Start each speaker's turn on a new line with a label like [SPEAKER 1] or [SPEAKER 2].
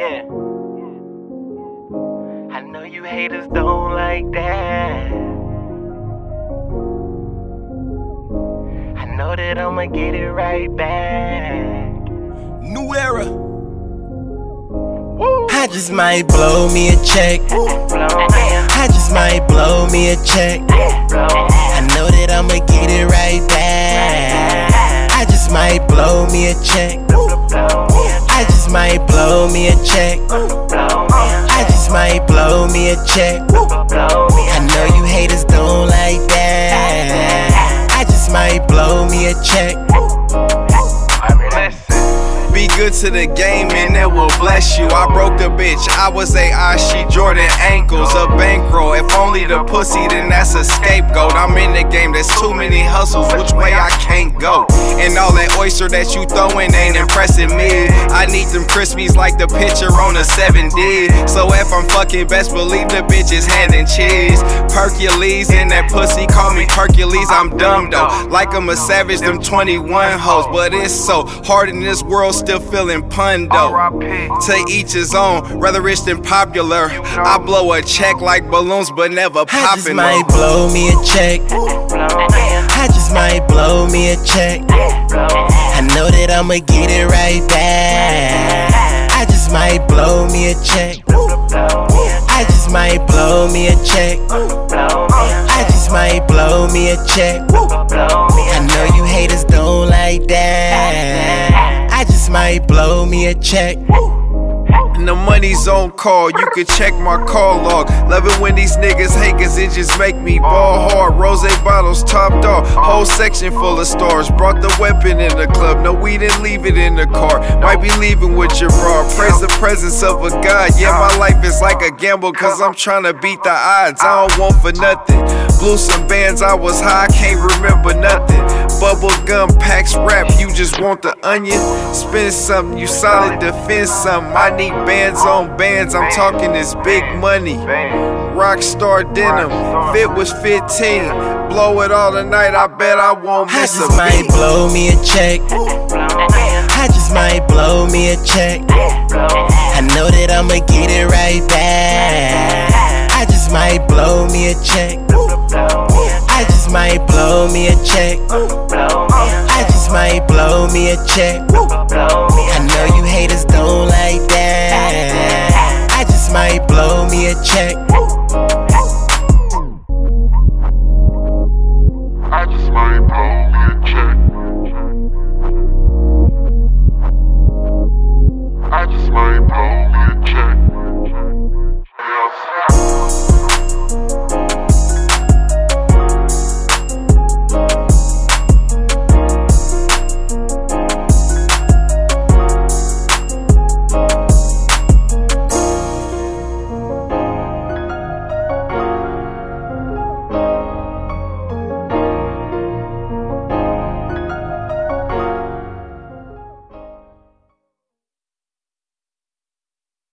[SPEAKER 1] Yeah. I know you haters don't like that. I know that I'ma get it right back.
[SPEAKER 2] New era.
[SPEAKER 3] I just might blow me a check. I just might blow me a check. I know that I'ma get it right back. I just might blow me a check. Just might blow me a check. I just might blow me a check. I know you haters don't like that. I just might blow me a check.
[SPEAKER 2] Be good to the game and it will bless you. I broke the bitch, I was a I, she Jordan ankles, a bankroll. If only the pussy, then that's a scapegoat. I'm in the game, there's too many hustles, which way I can't go. And all that oyster that you throwing ain't impressing me. I need them crispies like the picture on a 7D. So if I'm fucking best believe the bitch is hand and cheese. Hercules in that pussy, call me Hercules, I'm dumb though. Like I'm a savage, them 21 hoes. But it's so hard in this world, still feeling pun though. To each his own, rather rich than popular. I blow a check like balloons, but never
[SPEAKER 3] I just might blow me a check. I just might blow me a check. I know that I'ma get it right back. I just might blow me a check. I just might blow me a check. I just might blow me a check. I know you haters don't like that. I just might blow me a check.
[SPEAKER 2] And the money's on call, you can check my call log. Love it when these niggas hate, cause it just make me ball hard. Rose bottles topped off, whole section full of stars. Brought the weapon in the club, no, we didn't leave it in the car. Might be leaving with your bra. Praise the presence of a God. Yeah, my life is like a gamble, cause I'm trying to beat the odds. I don't want for nothing. Blew some bands, I was high, can't remember nothing. Bubble gum packs rap, you just want the onion. Spend something, you solid, defend something. I need bands on bands, I'm talking this big money. Rockstar denim, fit was 15. Blow it all tonight, I bet I won't miss a beat.
[SPEAKER 3] I just might blow me a check. I just might blow me a check. I know that I'ma get it right back. I just might blow me a check. I just might blow me a check. Might blow me a check. I know you haters don't like that. I just might blow me a check.